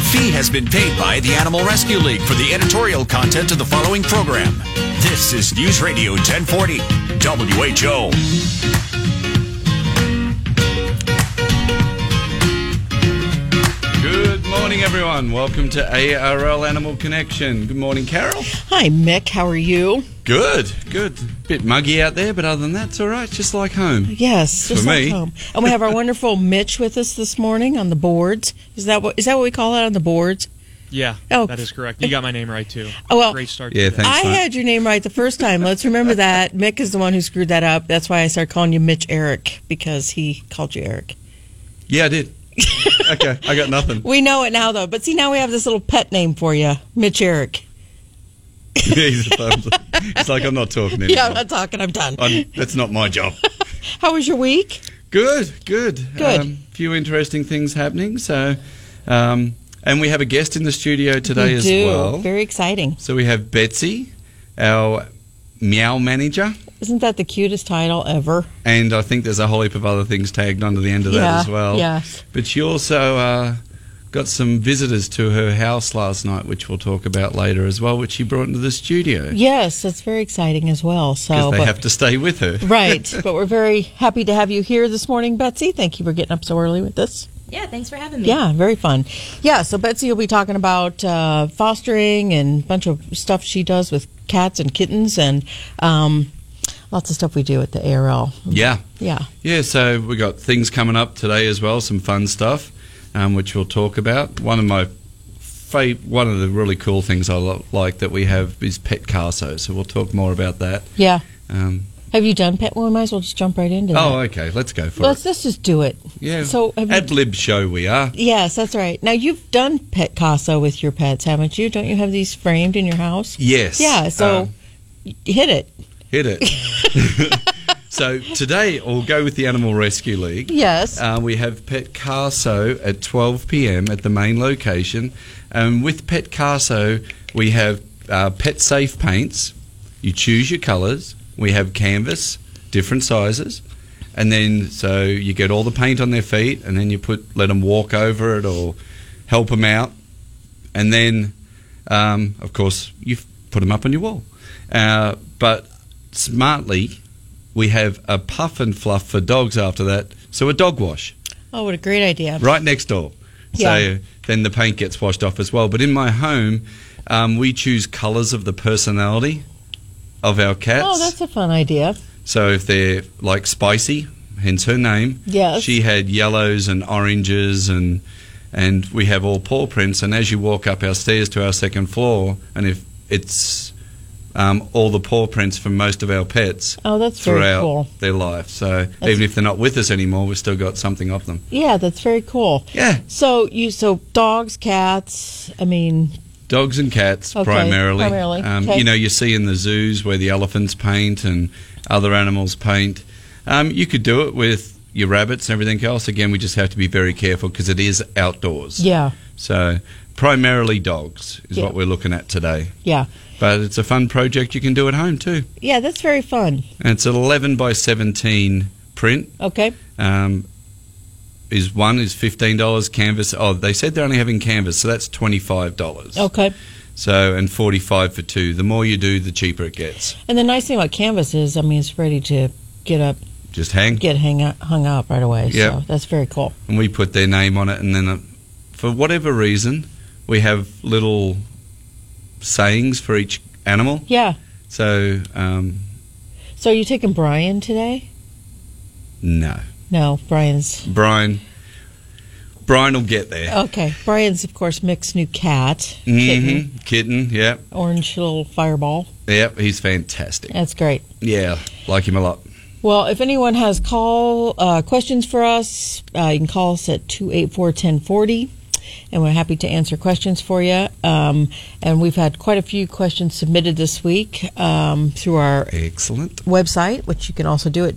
A fee has been paid by the Animal Rescue League for the editorial content of the following program. This is News Radio 1040, WHO. Morning, everyone. Welcome to ARL Animal Connection. Good morning, Carol. Hi, Mick. How are you? Good, good. Bit muggy out there, but other than that, it's all right. Just like home. Yes, just For like me. home. And we have our wonderful Mitch with us this morning on the boards. Is that what is that what we call it on the boards? Yeah, Oh. that is correct. You got my name right too. Oh, well- great start. Yeah, the day. thanks. I mate. had your name right the first time. Let's remember that. Mick is the one who screwed that up. That's why I started calling you Mitch Eric because he called you Eric. Yeah, I did. okay, I got nothing. We know it now though. But see now we have this little pet name for you, Mitch Eric. He's a thumbs up. It's like I'm not talking anymore. Yeah, I'm not talking. I'm done. I'm, that's not my job. How was your week? Good, good. Good. Um, few interesting things happening. So, um, and we have a guest in the studio today We as do. well. Very exciting. So we have Betsy, our meow manager. Isn't that the cutest title ever? And I think there's a whole heap of other things tagged onto the end of that as well. yes. But she also uh, got some visitors to her house last night, which we'll talk about later as well, which she brought into the studio. Yes, that's very exciting as well. So they but- have to stay with her. Right, but we're very happy to have you here this morning, Betsy. Thank you for getting up so early with us. Yeah, thanks for having me. Yeah, very fun. Yeah, so Betsy will be talking about uh, fostering and a bunch of stuff she does with cats and kittens and um, lots of stuff we do at the ARL. Yeah. Yeah. Yeah, so we got things coming up today as well, some fun stuff, um, which we'll talk about. One of my one of the really cool things I lo- like that we have is Pet Carso, so we'll talk more about that. Yeah. Um, Have you done pet? Well, we might as well just jump right into it. oh, that. okay, let's go for Let's, it. let's just do it. Yeah, So, ad lib show we are. Yes, that's right. Now, you've done Pet Casa with your pets, haven't you? Don't you have these framed in your house? Yes. Yeah, so Uh, hit it. Hit it. so today we'll go with the Animal Rescue League. Yes. Uh, we have Pet Carso at 12 p.m. at the main location. And with Pet Carso, we have uh, pet safe paints. You choose your colours. We have canvas, different sizes. And then, so you get all the paint on their feet, and then you put let them walk over it or help them out. And then, um, of course, you put them up on your wall. Uh, but smartly, we have a puff and fluff for dogs after that. So a dog wash oh, what a great idea. right next door. Yeah. So then the paint gets washed off as well. But in my home, um, we choose colours of the personality of our cats. Oh, that's a fun idea. so if they're like spicy, hence her name. Yes. She had yellows and oranges and and we have all paw prints. And as you walk up our stairs to our second floor, and if it's um, all the paw prints from most of our pets Oh, that's very throughout cool. their life. So even if they're not with us anymore, we've still got something of them. Yeah, that's very cool. Yeah. So you so dogs, cats. I mean, Dogs and cats Okay, primarily. primarily, Um, okay. You know, you see in the zoos where the elephants paint and other animals paint. Um, you could do it with your rabbits and everything else. Again, we just have to be very careful because it is outdoors. yeah, So primarily dogs is Yeah. what we're looking at today. yeah, But it's a fun project you can do at home too. yeah. That's very fun. And it's an 11 by 17 print. Okay. Um, is one is fifteen dollars canvas. Oh, they said they're only having canvas, so that's twenty five dollars. Okay. So and forty five for two. The more you do, the cheaper it gets. And the nice thing about canvas is, I mean, it's ready to get up, Just hang, get hang up, hung up right away. Yeah, So that's very cool. and we put their name on it, and then uh, for whatever reason, we have little sayings for each animal. Yeah. So um, So are you taking Brian today? no, No, Brian's Brian. Brian will get there. okay. Brian's of course Mick's new cat, Oh, kitten. Kitten. Yep. orange little fireball. Yep. He's fantastic. That's great. Yeah, like him a lot. Well, if anyone has call uh, questions for us, uh, you can call us at 284-1040, and we're happy to answer questions for you. Um, and we've had quite a few questions submitted this week um, through our Excellent. website, which you can also do at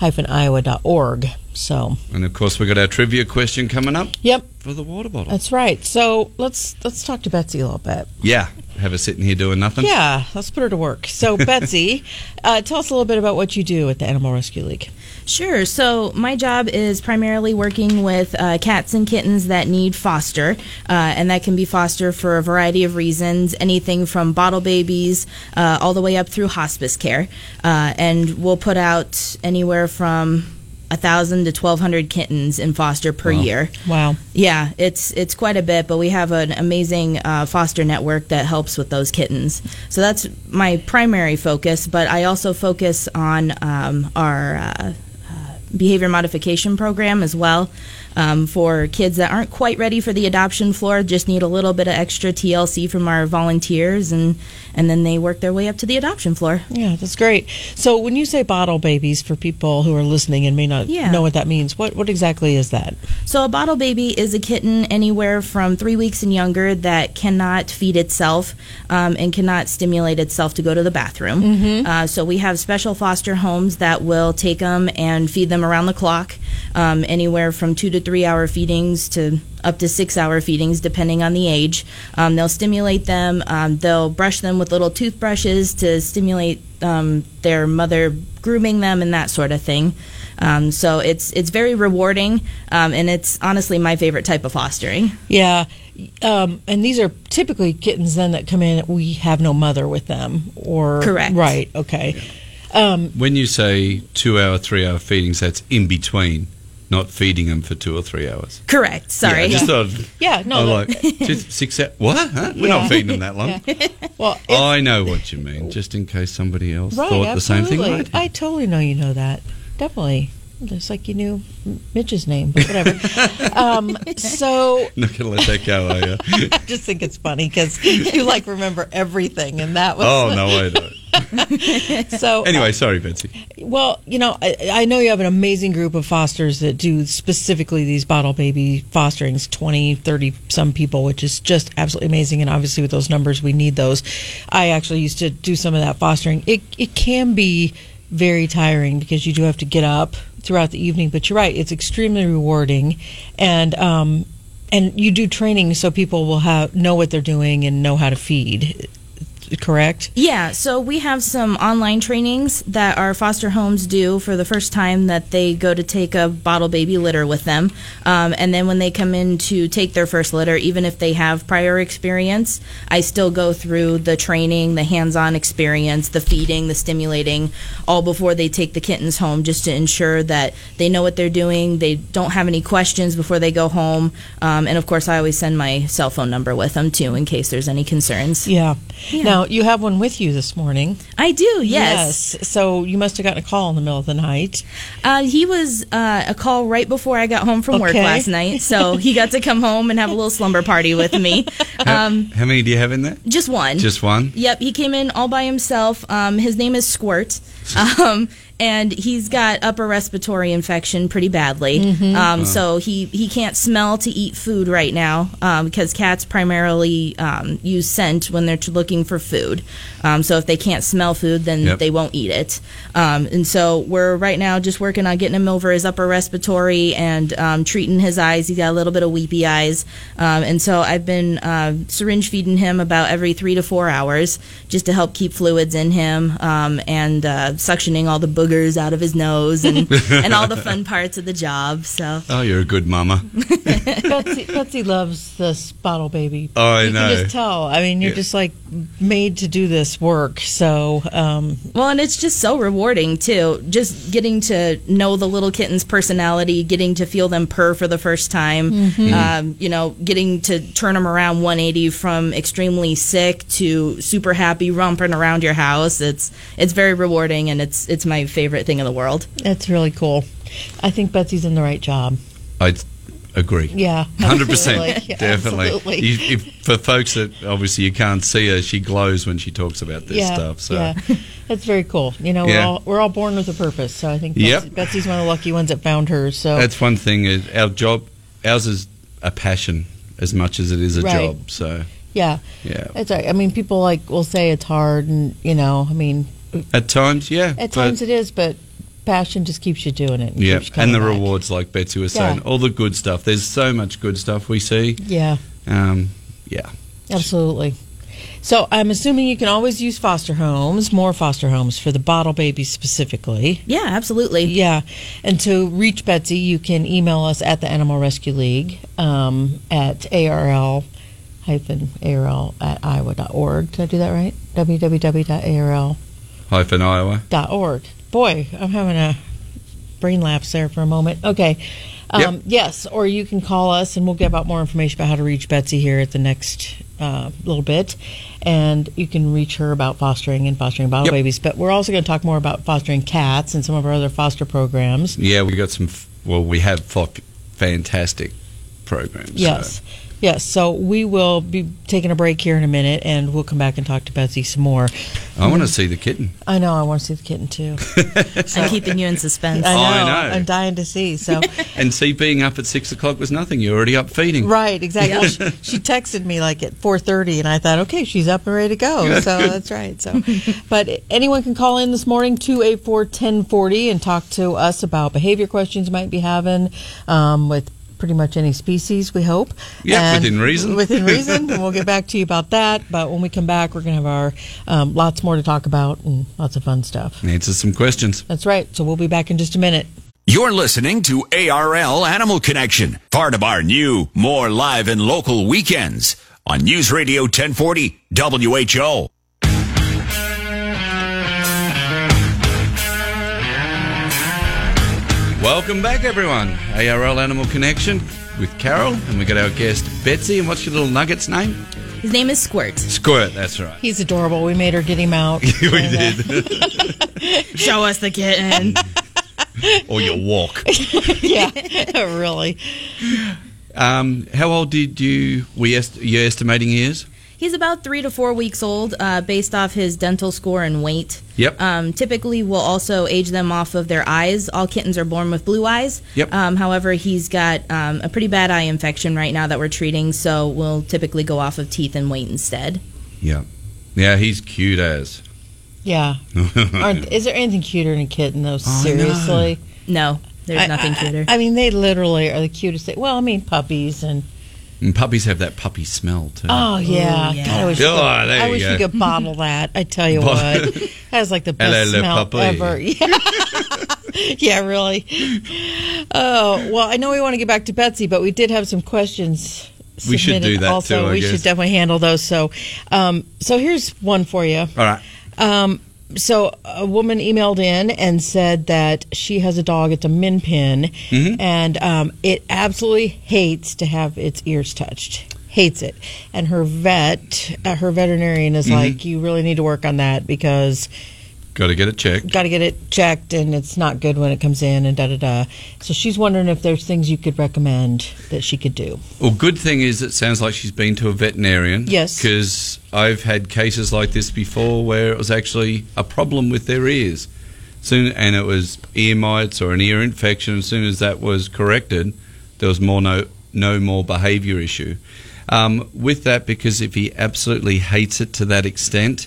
www.arl-iowa.org. So, And of course, we've got our trivia question coming up yep, for the water bottle. that's right. So let's let's talk to Betsy a little bit. yeah, have her sitting here doing nothing. Yeah, let's put her to work. So, Betsy, uh, tell us a little bit about what you do at the Animal Rescue League. Sure. So my job is primarily working with uh, cats and kittens that need foster, uh, and that can be foster for a variety of reasons, anything from bottle babies uh, all the way up through hospice care. Uh, and we'll put out anywhere from a thousand to twelve hundred kittens in foster per year. Wow. Yeah, it's it's quite a bit, but we have an amazing uh, foster network that helps with those kittens. So that's my primary focus, but I also focus on um, our uh, behavior modification program as well um, for kids that aren't quite ready for the adoption floor, just need a little bit of extra TLC from our volunteers, and and then they work their way up to the adoption floor. Yeah, that's great. So when you say bottle babies, for people who are listening and may not Yeah. know what that means, what what exactly is that? So a bottle baby is a kitten anywhere from three weeks and younger that cannot feed itself um, and cannot stimulate itself to go to the bathroom. Uh, so we have special foster homes that will take them and feed them around the clock, um, anywhere from two to three hour feedings to up to six hour feedings, depending on the age. Um, they'll stimulate them. Um, they'll brush them with little toothbrushes to stimulate um, their mother grooming them and that sort of thing. Um, so it's it's very rewarding, um, and it's honestly my favorite type of fostering. Yeah, um, and these are typically kittens then that come in. We have no mother with them, or Correct. Right. Okay. Um, When you say two hour, three hour feedings, that's in between, not feeding them for two or three hours. Correct. Sorry. Yeah, I just thought. yeah. No. Like just six hours. What? Huh? We're Yeah. not feeding them that long. well, I know what you mean. Just in case somebody else right. thought the same thing. absolutely. I. I totally know you know that. Definitely. Just like you knew Mitch's name, but whatever. um, so Not gonna let that go, are you? I just think it's funny because you like remember everything, and that was oh no, I don't. so. Anyway, sorry, Betsy. Well, you know, I, I know you have an amazing group of fosters that do specifically these bottle baby fosterings 20, 30 some people, which is just absolutely amazing. And obviously, with those numbers, we need those. I actually used to do some of that fostering. It, it can be very tiring because you do have to get up throughout the evening, but you're right, it's extremely rewarding. And, um, and you do training so people will have know what they're doing and know how to feed. Correct? Yeah, so we have some online trainings that our foster homes do for the first time that they go to take a bottle baby litter with them. Um, and then when they come in to take their first litter, even if they have prior experience, I still go through the training, the hands on experience, the feeding, the stimulating, all before they take the kittens home just to ensure that they know what they're doing, they don't have any questions before they go home. Um, and of course, I always send my cell phone number with them too in case there's any concerns. Yeah. Now, you have one with you this morning. I do, yes. Yes. So you must have gotten a call in the middle of the night. Uh, he was uh, a call right before I got home from work last night, so he got to come home and have a little slumber party with me. Um, How many do you have in there? just one. Just one. Yep, he came in all by himself. Um, his name is Squirt. Um, and he's got upper respiratory infection pretty badly. Mm-hmm. Um, So he, he can't smell to eat food right now um, because cats primarily um, use scent when they're looking for food. Um, so if they can't smell food, then Yep. they won't eat it. Um, and so we're right now just working on getting him over his upper respiratory and um, treating his eyes. He's got a little bit of weepy eyes. Um, and so I've been uh, syringe feeding him about every three to four hours just to help keep fluids in him um, and uh, suctioning all the boogers out of his nose and, and all the fun parts of the job. So Oh, you're a good mama. Betsy, Betsy loves this bottle baby. Oh, I you know. can just tell. I mean, you're Yeah. just like made to do this work. So, um, Well, and it's just so rewarding too. Just getting to know the little kitten's personality, getting to feel them purr for the first time. Um, you know, getting to turn them around 180 from extremely sick to super happy, romping around your house. It's it's very rewarding, and it's it's my favorite thing in the world. That's really cool. I think Betsy's in the right job. I agree. Yeah, Hundred absolutely. percent, Yeah, definitely. absolutely. You, if, for folks that obviously you can't see her, she glows when she talks about this yeah, stuff. So yeah, that's very cool. You know, we're all we're all born with a purpose. So I think Yep. Betsy's one of the lucky ones that found hers. So that's one thing. Is our job, ours is a passion as much as it is a Right. job. So yeah, yeah, it's. all right. I mean, people like will say it's hard, and you know, I mean, at times, yeah, at times it is, but passion just keeps you doing it. yeah, keeps and the back. rewards, like Betsy was Yeah. saying, all the good stuff. There's so much good stuff we see. Yeah. Um, yeah, Absolutely. So I'm assuming you can always use foster homes, more foster homes for the bottle babies specifically. Yeah, absolutely. Yeah, and to reach Betsy, you can email us at the Animal Rescue League um, at ARL hyphen ARL at iowa.org. Did I do that right? www.arl.org. Hyphen Iowa. dot org. Boy, I'm having a brain lapse there for a moment. Okay. Um, Yep. Yes, or you can call us and we'll give out more information about how to reach Betsy here at the next uh, little bit. And you can reach her about fostering and fostering bottle Yep. babies. But we're also going to talk more about fostering cats and some of our other foster programs. Yeah, we got some. Well, we have fantastic programs. so- Yes. Yes. So we will be taking a break here in a minute and we'll come back and talk to Betsy some more. I want to see the kitten. I know I want to see the kitten too. I'm keeping you in suspense. I know. I know. I'm dying to see. So And see, being up at six o'clock was nothing. You're already up feeding. Right, exactly. Well, she, she texted me like at 4:30, and I thought, okay, she's up and ready to go. So that's right. So, but anyone can call in this morning 284-1040 and talk to us about behavior questions you might be having um, with pretty much any species. We hope. Yeah, And- within reason. Within reason, and we'll get back to you about that. But when we come back, we're going to have our um, lots more to talk about and lots of fun stuff. Answer some questions. That's right. So we'll be back in just a minute. You're listening to ARL Animal Connection, part of our new, more live and local weekends on News Radio 1040 WHO. Welcome back, everyone. ARL Animal Connection with Carol, and we got our guest Betsy. And what's your little nugget's name? His name is Squirt. Squirt. That's right. He's adorable. We made her get him out. we And, did. Show us the kitten. or your walk. yeah, really. Um, how old did you? We est- you estimating years? He's about three to four weeks old, uh, based off his dental score and weight. Yep. Um, typically, we'll also age them off of their eyes. All kittens are born with blue eyes. Yep. Um, however, he's got um, a pretty bad eye infection right now that we're treating, so we'll typically go off of teeth and weight instead. Yeah. Yeah, he's cute as. Yeah. Aren't, is there anything cuter than a kitten, though? I know. Seriously? No, there's I- nothing I- cuter. I, mean, they literally are the cutest thing. Well, I mean, puppies and. And puppies have that puppy smell too. Oh, yeah. yeah. God, I wish, Oh, we could, I you wish go. we could bottle that. I tell you Bot- what. That is like the best Hello, smell puppy. ever. Yeah. yeah, really. Oh, well, I know we want to get back to Betsy, but we did have some questions. We should do that also. too, I we guess. should definitely handle those. So, um, so here's one for you. All right. Um, so a woman emailed in and said that she has a dog. It's a min pin, Mm-hmm. and um, it absolutely hates to have its ears touched. Hates it, and her vet, uh, her veterinarian, is Mm-hmm. like, "You really need to work on that because Got to get it checked. got to get it checked, and it's not good when it comes in." And da da da. So she's wondering if there's things you could recommend that she could do. Well, good thing is it sounds like she's been to a veterinarian. Yes. Because I've had cases like this before where it was actually a problem with their ears. Soon, and it was ear mites or an ear infection. As soon as that was corrected, there was more no no more behaviour issue. Um, with that, because if he absolutely hates it to that extent,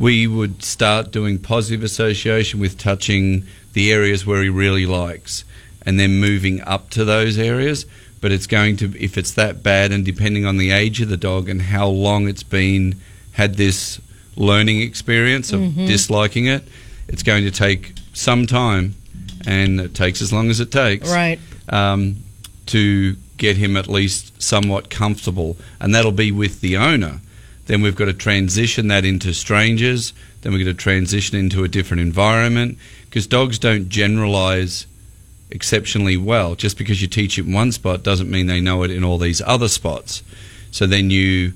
we would start doing positive association with touching the areas where he really likes and then moving up to those areas. But it's going to, if it's that bad, and depending on the age of the dog and how long it's been had this learning experience of disliking it, it's going to take some time, and it takes as long as it takes Right. um, to get him at least somewhat comfortable, and that'll be with the owner. Then we've got to transition that into strangers. Then we've got to transition into a different environment because dogs don't generalize exceptionally well. Just because you teach it in one spot doesn't mean they know it in all these other spots. So then you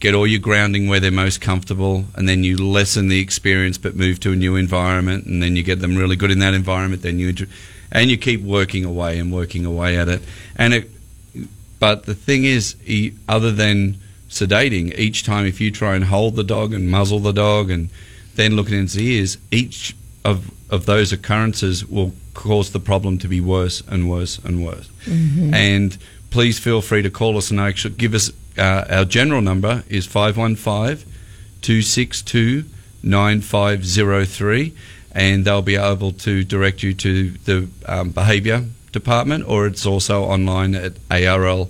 get all your grounding where they're most comfortable, and then you lessen the experience but move to a new environment, and then you get them really good in that environment. Then you and you keep working away and working away at it. And it, but the thing is, other than sedating, each time if you try and hold the dog and muzzle the dog and then look at its ears, each of of those occurrences will cause the problem to be worse and worse and worse. And please feel free to call us and actually give us uh, our general number is 515 262 9503 and they'll be able to direct you to the um, behaviour department, or it's also online at arl-iowa.org.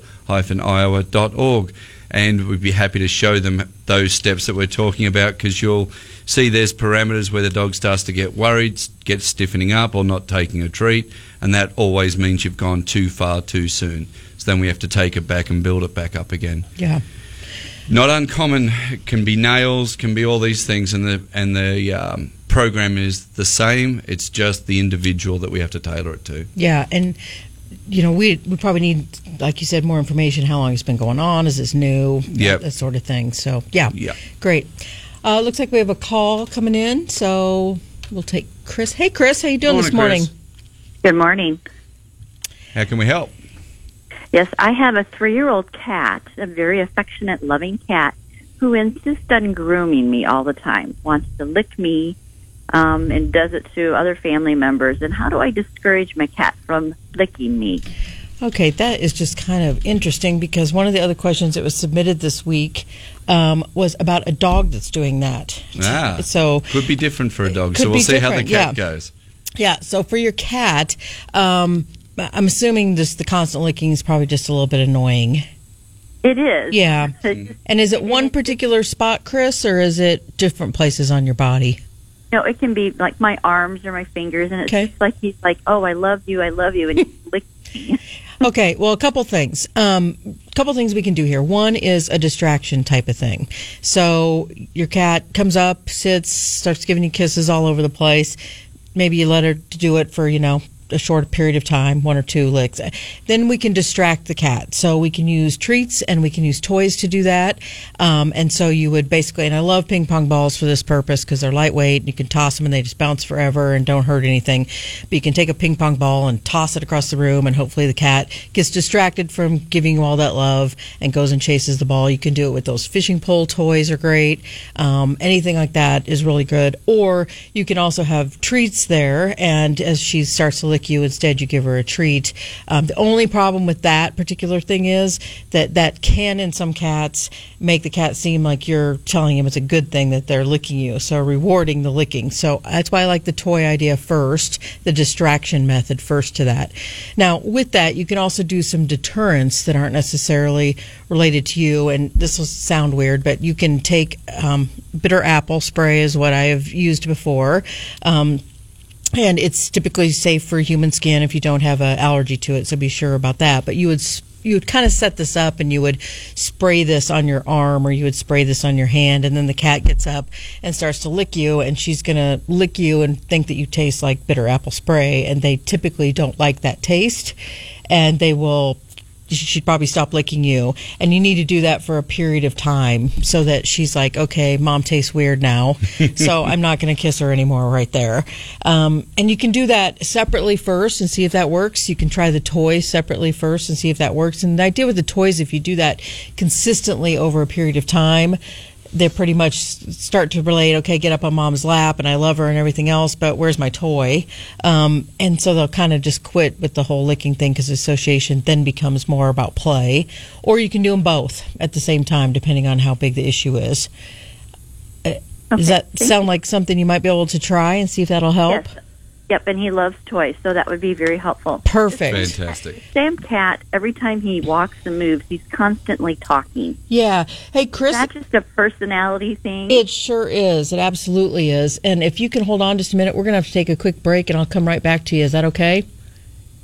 And we'd be happy to show them those steps that we're talking about because you'll see there's parameters where the dog starts to get worried, get stiffening up, or not taking a treat, and that always means you've gone too far too soon. So then we have to take it back and build it back up again. Yeah. Not uncommon. It can be nails, can be all these things, and the and the um, program is the same. It's just the individual that we have to tailor it to. Yeah, and you know, we we probably need, like you said, more information. How long it's been going on? Is this new? Yep. that sort of thing. So yeah, Yeah. great. Uh, looks like we have a call coming in, so we'll take Chris. Hey, Chris, how you doing this Morning, morning? Chris. Good morning. How can we help? Yes, I have a three year old cat, a very affectionate, loving cat, who insists on grooming me all the time, wants to lick me, um, and does it to other family members. And how do I discourage my cat from licking me? Okay, that is just kind of interesting because one of the other questions that was submitted this week um, was about a dog that's doing that. Ah, So it could be different for a dog. So we'll be see how the cat yeah. goes. Yeah, so for your cat, um, I'm assuming this the constant licking is probably just a little bit annoying. It is. Yeah. And is it one particular spot, Chris, or is it different places on your body? No, it can be like my arms or my fingers, and it's Okay. just like he's like, "Oh, I love you, I love you," and he licks me. Okay, well, a couple things. Um, a couple things we can do here. One is a distraction type of thing. So your cat comes up, sits, starts giving you kisses all over the place. Maybe you let her do it for you know a short period of time, one or two licks. Then we can distract the cat. So we can use treats and we can use toys to do that. Um, and so you would basically, and I love ping pong balls for this purpose because they're lightweight. And you can toss them and they just bounce forever and don't hurt anything. But you can take a ping pong ball and toss it across the room, and hopefully the cat gets distracted from giving you all that love and goes and chases the ball. You can do it with those fishing pole toys are great. Um, anything like that is really good. Or you can also have treats there, and as she starts to lick you, instead you give her a treat. Um, the only problem with that particular thing is that that can, in some cats, make the cat seem like you're telling him it's a good thing that they're licking you, so rewarding the licking. So that's why I like the toy idea first, the distraction method first to that. Now, with that, you can also do some deterrents that aren't necessarily related to you, and this will sound weird, but you can take um, bitter apple spray, is what I have used before. Um, and it's typically safe for human skin if you don't have an allergy to it. So be sure about that. But you would you would kind of set this up, and you would spray this on your arm, or you would spray this on your hand, and then the cat gets up and starts to lick you, and she's gonna lick you and think that you taste like bitter apple spray, and they typically don't like that taste, and they will she should probably stop licking you. And you need to do that for a period of time so that she's like, okay, mom tastes weird now. so I'm not going to kiss her anymore right there. Um, and you can do that separately first and see if that works. You can try the toys separately first and see if that works. And the idea with the toys, if you do that consistently over a period of time, they pretty much start to relate, okay, get up on mom's lap and I love her and everything else, but where's my toy? Um, and so they'll kind of just quit with the whole licking thing because association then becomes more about play. Or you can do them both at the same time, depending on how big the issue is. Uh, Does that sound like something you might be able to try and see if that'll help? Yes. Yep, and he loves toys, so that would be very helpful. Perfect. Fantastic. Sam cat, every time he walks and moves, he's constantly talking. Yeah. Hey, Is Chris. that just a personality thing? It sure is. It absolutely is. And if you can hold on just a minute, we're going to have to take a quick break and I'll come right back to you. Is that okay?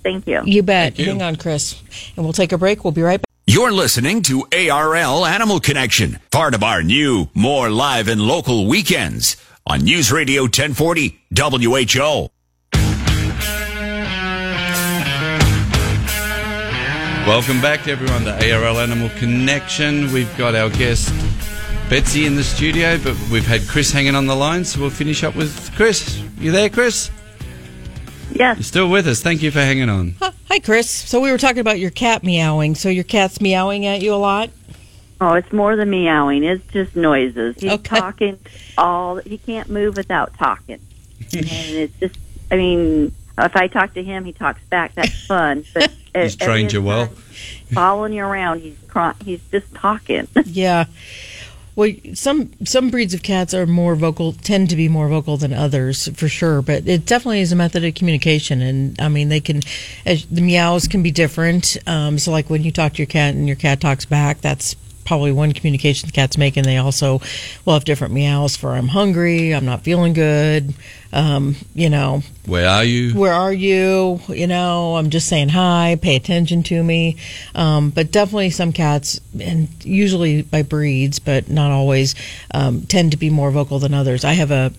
Thank you. You bet. You. Hang on, Chris. And we'll take a break. We'll be right back. You're listening to ARL Animal Connection, part of our new, more live and local weekends on News Radio 1040 WHO. Welcome back to everyone to ARL Animal Connection. We've got our guest Betsy in the studio, but we've had Chris hanging on the line, so we'll finish up with Chris. You there, Chris? Yes. You're still with us. Thank you for hanging on. Hi, Chris. So we were talking about your cat meowing. So your cat's meowing at you a lot? Oh, it's more than meowing. It's just noises. He's Okay. talking all. He can't move without talking, and it's just. I mean, if I talk to him, he talks back. That's fun. But He's trained you well. Following you around, he's he's just talking. Yeah. Well, some some breeds of cats are more vocal, tend to be more vocal than others, for sure. But it definitely is a method of communication, and I mean, they can, as, the meows can be different. Um, so, like when you talk to your cat and your cat talks back, that's probably one communication the cat's making. They also will have different meows for "I'm hungry," "I'm not feeling good," um, you know, Where are you? where are you? You know, I'm just saying hi, pay attention to me. Um, but definitely some cats, and usually by breeds, but not always, um, tend to be more vocal than others. I have a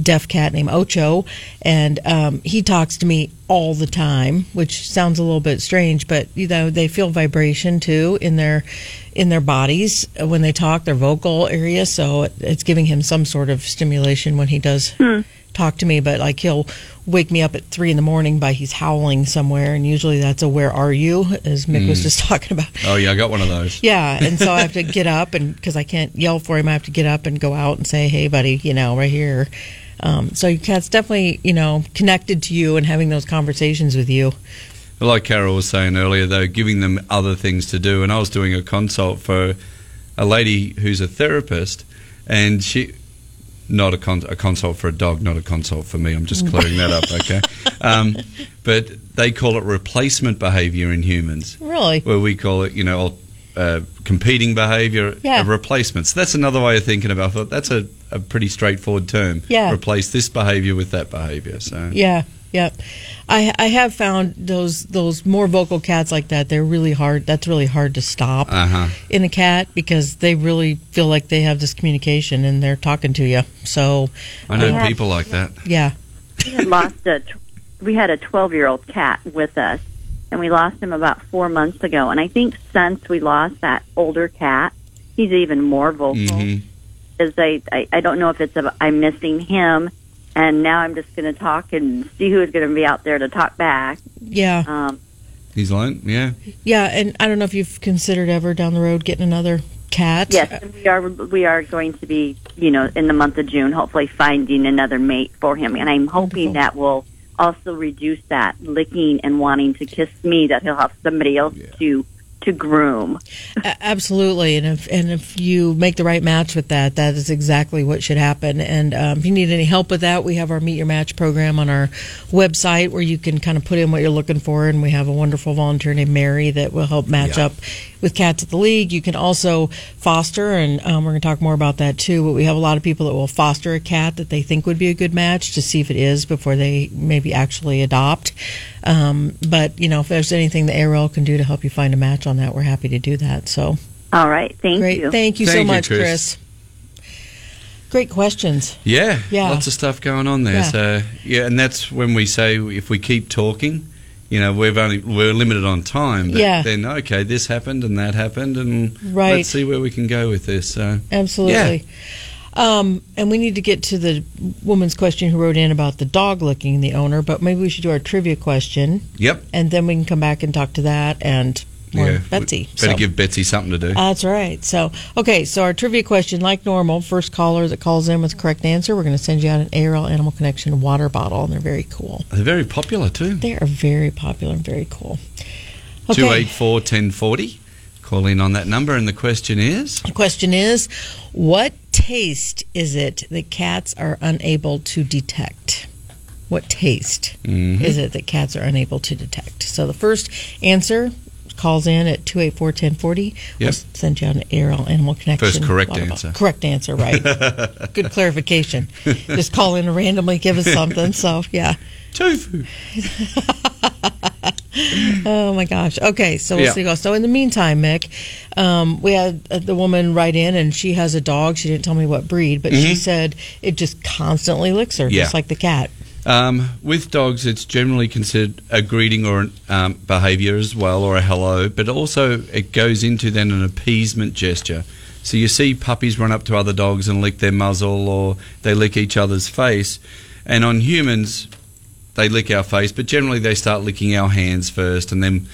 deaf cat named Ocho, and um, he talks to me all the time, which sounds a little bit strange, but you know, they feel vibration too in their in their bodies when they talk, their vocal area. So it, it's giving him some sort of stimulation when he does talk to me, but like he'll wake me up at three in the morning by he's howling somewhere, and usually that's a "Where are you?" as Mick was just talking about. Oh yeah, I got one of those. Yeah, and so I have to get up, and because I can't yell for him, I have to get up and go out and say, "Hey, buddy, you know, right here." Um, so your cat's definitely, you know, connected to you and having those conversations with you. Like Carol was saying earlier, though, giving them other things to do. And I was doing a consult for a lady who's a therapist, and she, not a, con- a consult for a dog, not a console for me. I'm just clearing that up, okay? Um, but they call it replacement behavior in humans, Really? where we call it, you know, uh, competing behavior Yeah. of replacements. That's another way of thinking about it. That's a, a pretty straightforward term. Yeah. Replace this behavior with that behavior. So Yeah, yeah. I I have found those those more vocal cats like that. They're really hard. That's really hard to stop Uh huh. in a cat because they really feel like they have this communication and they're talking to you. So I know Yeah. people like that. yeah, we had lost a we had a 12 year old cat with us and we lost him about four months ago and i think since we lost that older cat he's even more vocal hmm because I, I i don't know if it's a, i'm missing him and now i'm just going to talk and see who is going to be out there to talk back yeah, um He's like, yeah. yeah. And I don't know if you've considered ever down the road getting another cat. yes we are we are going to be you know in the month of june hopefully finding another mate for him and i'm hoping Wonderful. that will also reduce that licking and wanting to kiss me that he'll have somebody else Yeah. to to groom A- Absolutely, and if and if you make the right match with that, that is exactly what should happen. And um, if you need any help with that, we have our Meet Your Match program on our website where you can kind of put in what you're looking for, and we have a wonderful volunteer named Mary that will help match Yeah. up with cats at the league. You can also foster, and um, we're going to talk more about that too. But we have a lot of people that will foster a cat that they think would be a good match to see if it is before they maybe actually adopt. Um, but you know, if there's anything the ARL can do to help you find a match on that, we're happy to do that. So. all right thank Great. you Thank you so you, much, Chris. Chris. Great questions. Yeah, Yeah. lots of stuff going on there. Yeah. So yeah, and that's when we say if we keep talking, you know, we've only we're limited on time. But Yeah. Then okay, this happened and that happened, and Right. let's see where we can go with this. So Absolutely. Um, and we need to get to the woman's question who wrote in about the dog licking the owner, but maybe we should do our trivia question, yep. and then we can come back and talk to that and more yeah. Betsy. Better So- give Betsy something to do. That's right. So, okay, so our trivia question, like normal, first caller that calls in with the correct answer, we're going to send you out an ARL Animal Connection water bottle, and they're very cool. They're very popular too. They are very popular and very cool. Two eight four ten forty. Call in on that number, and the question is. The question is, what taste is it that cats are unable to detect? What taste Mhm. is it that cats are unable to detect? So the first answer calls in at 284 1040. We'll Yep. send you an ARL Animal Connection. First correct answer. Correct answer, right. Good clarification. Just call in and randomly give us something. So, yeah. Tofu. Oh my gosh. Okay, so we'll Yeah. see. So in the meantime, Mick, um, we had uh, the woman write in, and she has a dog. She didn't tell me what breed, but she said it just constantly licks her, Mm-hmm. Yeah. just like the cat. Um, with dogs, it's generally considered a greeting or an um, behaviour as well, or a hello, but also it goes into then an appeasement gesture. So you see puppies run up to other dogs and lick their muzzle, or they lick each other's face. And on humans, they lick our face, but generally they start licking our hands first, and then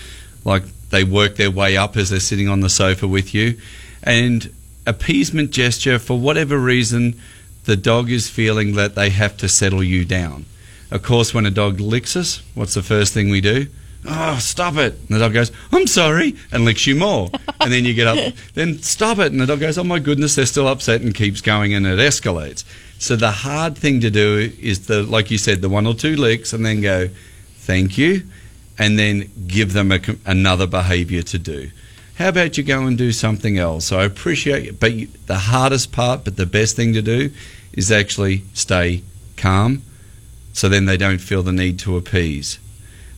like they work their way up as they're sitting on the sofa with you. And appeasement gesture, for whatever reason, the dog is feeling that they have to settle you down. Of course, when a dog licks us, what's the first thing we do? oh, stop it. And the dog goes, I'm sorry, and licks you more. and then you get up, then stop it. And the dog goes, oh my goodness, they're still upset and keeps going and it escalates. So the hard thing to do is the, like you said, the one or two licks and then go, thank you, and then give them a, another behavior to do. How about you go and do something else? So I appreciate it, but you, the hardest part, but the best thing to do is actually stay calm so then they don't feel the need to appease.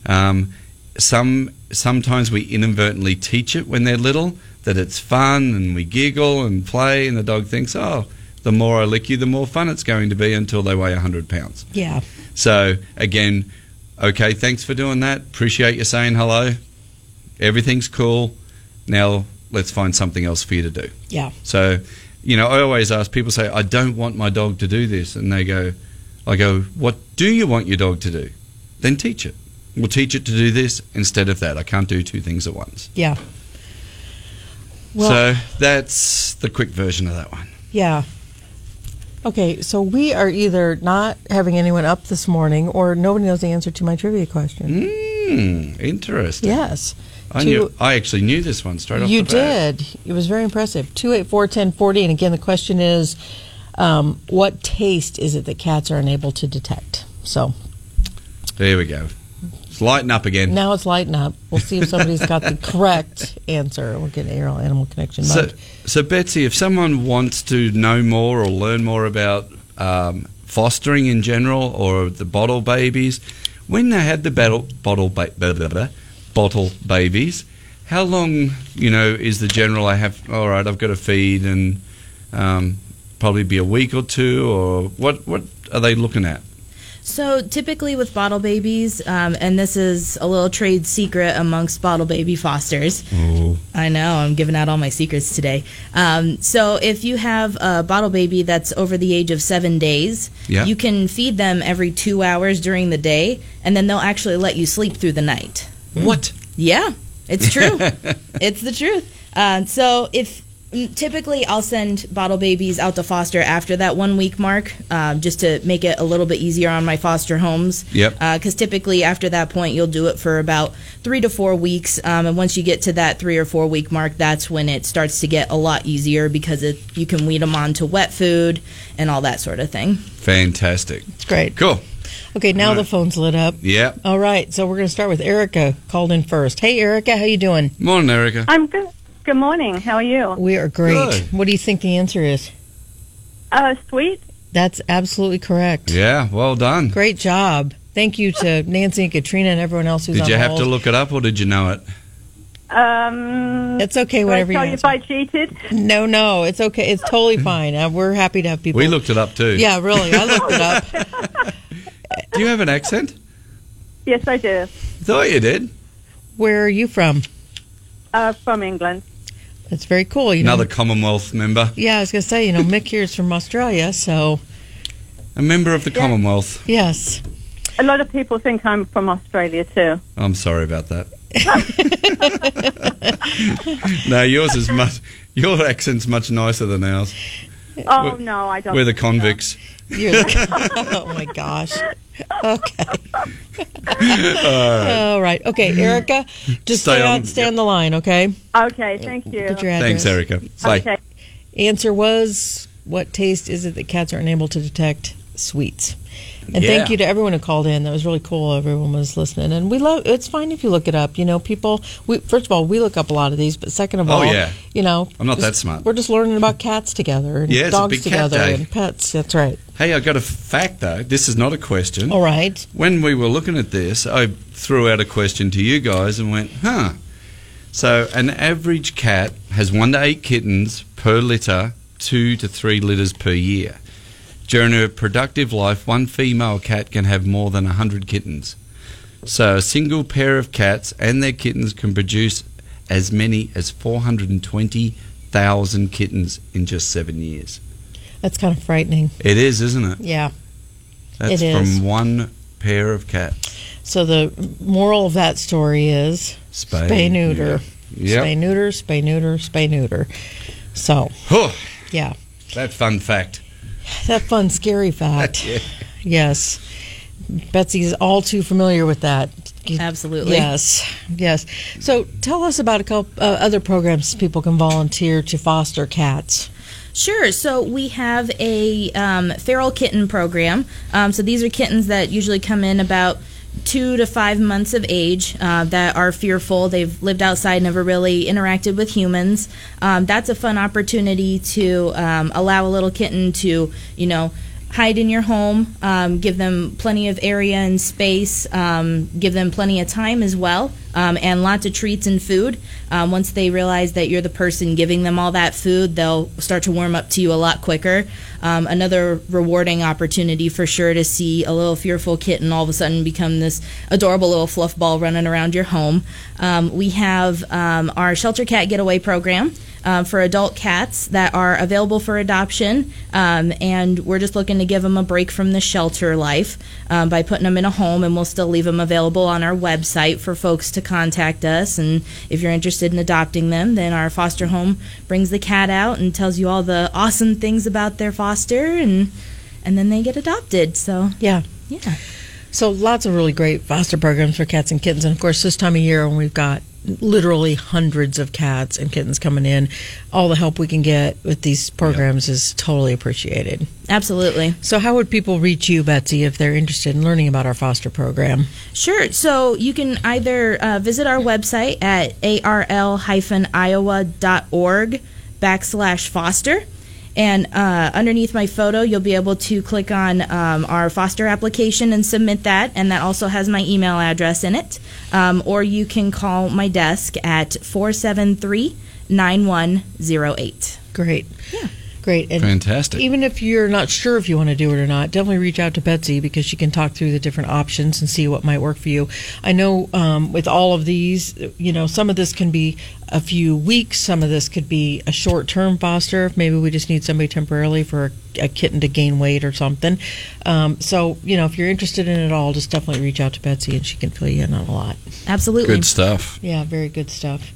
Um, some sometimes we inadvertently teach it when they're little that it's fun and we giggle and play and the dog thinks oh the more I lick you the more fun it's going to be until they weigh 100 pounds Yeah. so again okay thanks for doing that appreciate you saying hello everything's cool now let's find something else for you to do Yeah. so you know I always ask people say I don't want my dog to do this and they go I go what do you want your dog to do then teach it We'll teach it to do this instead of that. I can't do two things at once. Yeah. Well, so that's the quick version of that one. yeah. Okay, so we are either not having anyone up this morning or nobody knows the answer to my trivia question. Hmm, interesting. Yes. I knew. I actually knew this one straight off You the bat. did. It was very impressive. 284 1040. And again, the question is um, what taste is it that cats are unable to detect? So There we go. It's lighting up again. now it's lighting up. We'll see if somebody's got the correct answer. We'll get ARL Animal Connection So, so Betsy, if someone wants to know more or learn more about um, fostering in general or the bottle babies, when they had the battle, bottle ba- blah, blah, blah, bottle babies, how long you know is the general? I have all right. I've got to feed and um, probably be a week or two, or what? What are they looking at? So typically with bottle babies, um, and this is a little trade secret amongst bottle baby fosters. Oh, I know I'm giving out all my secrets today. Um, so if you have a bottle baby that's over the age of seven days, Yeah. you can feed them every two hours during the day, and then they'll actually let you sleep through the night. what? Yeah, it's true. it's the truth. Uh, so if typically I'll send bottle babies out to foster after that one week mark, um, just to make it a little bit easier on my foster homes. Yep. Because typically after that point you'll do it for about three to four weeks, um, and once you get to that three or four week mark, that's when it starts to get a lot easier because it, you can weed them on to wet food and all that sort of thing. Fantastic. It's great. Cool. Okay, now the phone's lit up. Yeah. All right, so we're going to start with Erica called in first. Hey, Erica, how you doing? Morning, Erica. I'm good. Good morning. How are you? We are great. Good. What do you think the answer is? Uh, sweet. That's absolutely correct. Yeah. Well done. Great job. Thank you to Nancy and Katrina and everyone else who's Did on you have hold. to look it up or did you know it? Um, It's okay, do I whatever you tell you if answer. I cheated? No, no, it's okay. It's totally fine. Uh, we're happy to have people. We looked it up too. Yeah, really. I looked it up. Do you have an accent? Yes, I do. Thought you did. Where are you from? Uh, from England. That's very cool. You know, Another Commonwealth member. Yeah, I was going to say, you know, Mick here is from Australia, so A member of the Yeah. Commonwealth. yes. A lot of people think I'm from Australia too. I'm sorry about that. no, yours is much. Your accent's much nicer than ours. Oh We're- no, I don't. We're the convicts. You're the, oh my gosh. Okay. All right. Okay, Erica, just Stay stay, on, on- stay on the line, okay? Okay, thank you. Get your address. Thanks, Erica. Bye. Okay. Answer was what taste is it that cats are unable to detect? Sweets. And thank you to everyone who called in. That was really cool. Everyone was listening, and we love. It's fine if you look it up. You know, people. We first of all, we look up a lot of these, but second of Oh, all, yeah. you know, I'm not that smart. We're just learning about cats together and Yeah, dogs together and pets. That's right. Hey, I got a fact though. This is not a question. All right. When we were looking at this, I threw out a question to you guys and went, huh. So, an average cat has one to eight kittens per litter, two to three litters per year. During her productive life, one female cat can have more than 100 kittens. So, a single pair of cats and their kittens can produce as many as 420,000 kittens in just seven years. That's kind of frightening. It is, isn't it? Yeah. That's It is. from one pair of cats. So the moral of that story is Spay, spay neuter. Yep. Spay neuter, spay neuter, spay neuter. So, yeah. that fun fact. That fun, scary fact. Yeah. Yes. Betsy's all too familiar with that. Absolutely. Yes, yes. So tell us about a couple uh, other programs people can volunteer to foster cats. Sure. So we have a um, feral kitten program. Um, so these are kittens that usually come in about two to five months of age uh, that are fearful. They've lived outside, never really interacted with humans. Um, that's a fun opportunity to um, allow a little kitten to, you know, hide in your home, um, give them plenty of area and space, um, give them plenty of time as well, um, and lots of treats and food. Um, once they realize that you're the person giving them all that food, they'll start to warm up to you a lot quicker. Um, another rewarding opportunity for sure to see a little fearful kitten all of a sudden become this adorable little fluff ball running around your home. Um, we have our Shelter Cat Getaway program uh, for adult cats that are available for adoption, um, and we're just looking to give them a break from the shelter life um, by putting them in a home, and we'll still leave them available on our website for folks to contact us. And if you're interested in adopting them, then our foster home brings the cat out and tells you all the awesome things about their foster, and and then they get adopted. So Yeah. yeah. So lots of really great foster programs for cats and kittens, and of course this time of year when we've got literally hundreds of cats and kittens coming in, all the help we can get with these programs is totally appreciated. Absolutely. So how would people reach you, Betsy, if they're interested in learning about our foster program? Sure. So you can either uh, visit our website at arl-iowa.org backslash foster. And uh, underneath my photo, you'll be able to click on um, our foster application and submit that. And that also has my email address in it. Um, or you can call my desk at 473 9108. Great. Yeah. Great. And Fantastic. Even if you're not sure if you want to do it or not, definitely reach out to Betsy because she can talk through the different options and see what might work for you. I know um, with all of these, you know, some of this can be a few weeks, some of this could be a short term foster. Maybe we just need somebody temporarily for a, a kitten to gain weight or something. Um, so, you know, if you're interested in it all, just definitely reach out to Betsy and she can fill you in on a lot. Absolutely. Good stuff. Yeah, very good stuff.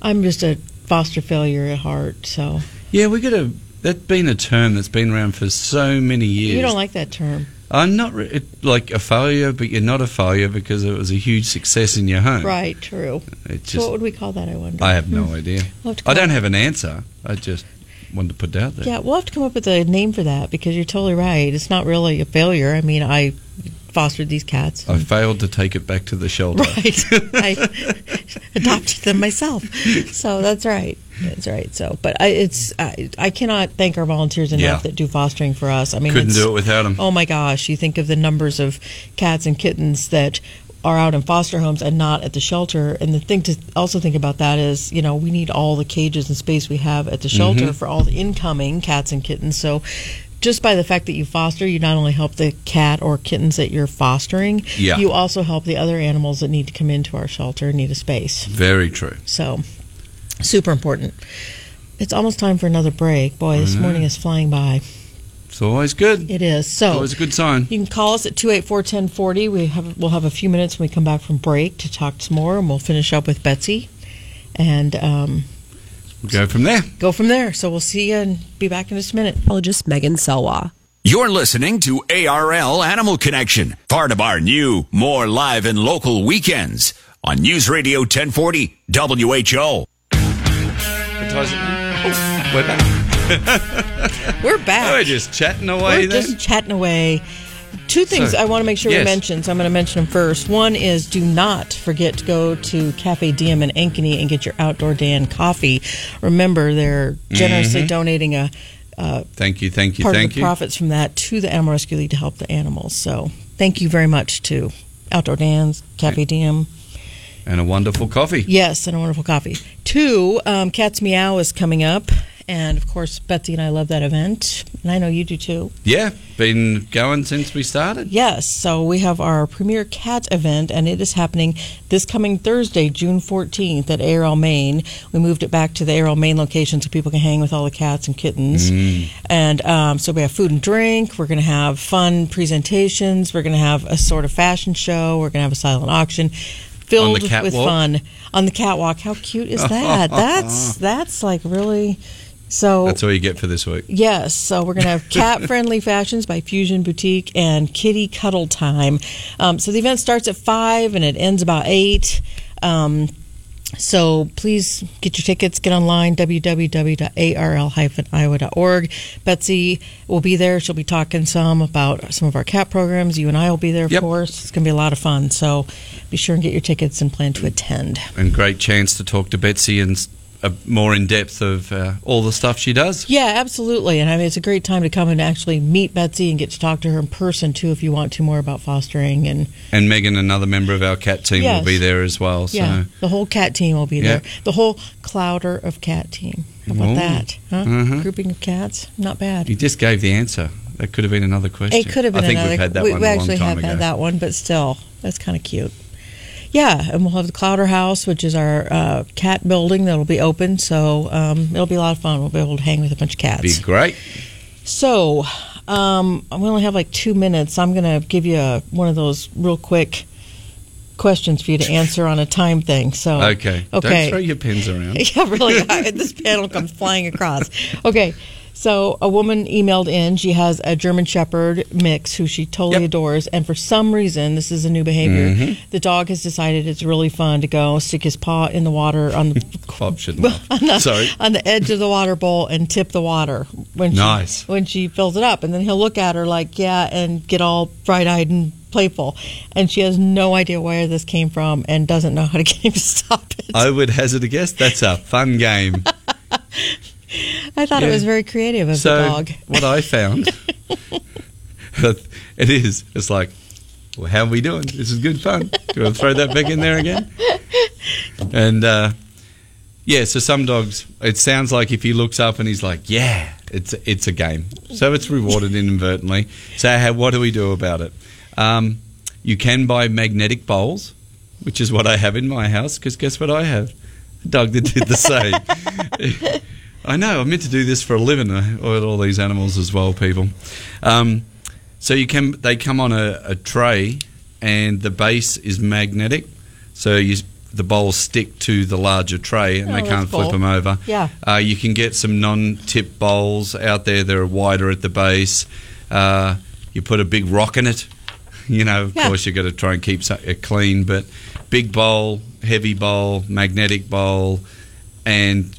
I'm just a foster failure at heart, so Yeah, we got a. That's been a term that's been around for so many years. you don't like that term. I'm not re- it, like a failure, but you're not a failure because it was a huge success in your home. Right, true. It so what would we call that, I wonder? I have no hmm. idea. We'll have I don't have an answer. I just wanted to put it out there. Yeah, we'll have to come up with a name for that because you're totally right. It's not really a failure. I mean, I fostered these cats. I failed to take it back to the shelter. Right. I adopted them myself. So that's right. That's right. So, but I, it's I, I cannot thank our volunteers enough Yeah. that do fostering for us. I mean, Couldn't it's- do it without them. Oh my gosh! You think of the numbers of cats and kittens that are out in foster homes and not at the shelter. And the thing to also think about that is, you know, we need all the cages and space we have at the shelter Mm-hmm. for all the incoming cats and kittens. So. Just by the fact that you foster, you not only help the cat or kittens that you're fostering, Yeah. you also help the other animals that need to come into our shelter and need a space. Very true. So, super important. It's almost time for another break. Boy, this know. morning is flying by. It's always good. It is. So, Always a good sign. you can call us at 284-1040. We have we'll have a few minutes when we come back from break to talk some more and we'll finish up with Betsy and um, We'll go from there. go from there. So we'll see you and be back in just a minute. Biologist Megan Selwa. You're listening to ARL Animal Connection, part of our new, more live and local weekends on News Radio 1040 WHO. Oh, we're back. We're back. We're just chatting away We're then. just chatting away. Two things So, I want to make sure we mention, so I'm going to mention them first. One is do not forget to go to Cafe Diem in Ankeny and get your outdoor Dan coffee. Remember, they're generously donating a Thank you, thank you, part of Mm-hmm. thank the you. profits from that to the Animal Rescue League to help the animals. So thank you very much to Outdoor Dan's, Cafe Diem. And a wonderful coffee. Yes, and a wonderful coffee. Two, um, Cats Meow is coming up. And of course, Betsy and I love that event. And I know you do too. Yeah, been going since we started. Yes, so we have our premier cat event, and it is happening this coming Thursday, June 14th at ARL Main. We moved it back to the ARL Main location so people can hang with all the cats and kittens. And um, so we have food and drink. We're going to have fun presentations. We're going to have a sort of fashion show. We're going to have a silent auction. Filled with fun on the catwalk. How cute is that? that's that's like really So That's all you get for this week. Yes, so we're going to have cat friendly fashions by Fusion Boutique and kitty cuddle time. Um, so the event starts at 5 and it ends about 8. Um, so please get your tickets, get online, www.arl-iowa.org. Betsy will be there. She'll be talking some about some of our CAP programs. You and I will be there, of Yep. course. It's going to be a lot of fun. So be sure and get your tickets and plan to attend. And great chance to talk to Betsy and uh, more in depth of uh, all the stuff she does. Yeah, absolutely. And I mean, it's a great time to come and actually meet Betsy and get to talk to her in person too, if you want to more about fostering. And And Megan, another member of our cat team, Yes. will be there as well. So yeah, the whole cat team will be there. The whole Clowder of cat team. How about Ooh. that? Huh? Mhm. Grouping of cats, not bad. you just gave the answer. That could have been another question. It could have been I think another. we've had that we, one we a actually long time have ago. had that one, but still, that's kind of cute. Yeah, and we'll have the Clowder House, which is our uh, cat building that'll be open. So um, it'll be a lot of fun. We'll be able to hang with a bunch of cats. Be great. So, um, we only have like two minutes. I'm going to give you a, one of those real quick questions for you to answer on a time thing. So, Okay. Okay. Don't throw your pens around. yeah, really. I- this panel comes flying across. Okay. So a woman emailed in. She has a German Shepherd mix who she totally Yep. adores, and for some reason, this is a new behavior. Mm-hmm. The dog has decided it's really fun to go stick his paw in the water on the shouldn't laugh. Sorry. on the edge of the water bowl and tip the water when she, Nice. when she fills it up, and then he'll look at her like yeah, and get all bright eyed and playful, and she has no idea where this came from and doesn't know how to get him to stop it. I would hazard a guess. That's a fun game. I thought it was very creative of so the dog. what I found, it is. It's like, well, how are we doing? This is good fun. Do you want to throw that back in there again? And uh, yeah, so some dogs, it sounds like if he looks up and he's like, yeah, it's it's a game. So it's rewarded inadvertently. So how, what do we do about it? Um, you can buy magnetic bowls, which is what I have in my house. Because guess what I have? A dog that did the same. I know. I meant to do this for a living. uh, With all these animals as well, people. Um, so you can. They come on a, a tray, and the base is magnetic. So you, the bowls stick to the larger tray, and Oh, they can't flip cool. them over. Yeah. Uh, you can get some non-tip bowls out there. They're wider at the base. Uh, you put a big rock in it. You know, of Yeah. course, you've got to try and keep it clean. But big bowl, heavy bowl, magnetic bowl, and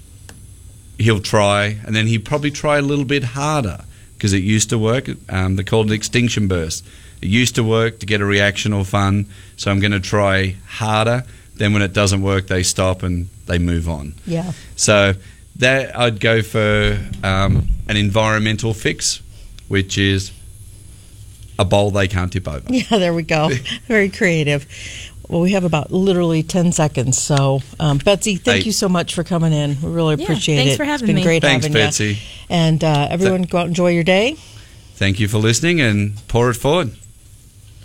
he'll try, and then he'd probably try a little bit harder because it used to work. Um, they called it extinction burst. It used to work to get a reaction or fun, so I'm going to try harder. Then when it doesn't work, they stop and they move on. Yeah. So that I'd go for um, an environmental fix, which is a bowl they can't tip over. Yeah, there we go. Very creative. Well, we have about literally 10 seconds. So, um, Betsy, thank Hey. you so much for coming in. We really Yeah, appreciate thanks it. Thanks for having me. it's been me. great Thanks, having Betsy. you. And uh, everyone, go out and enjoy your day. Thank you for listening and pour it forward.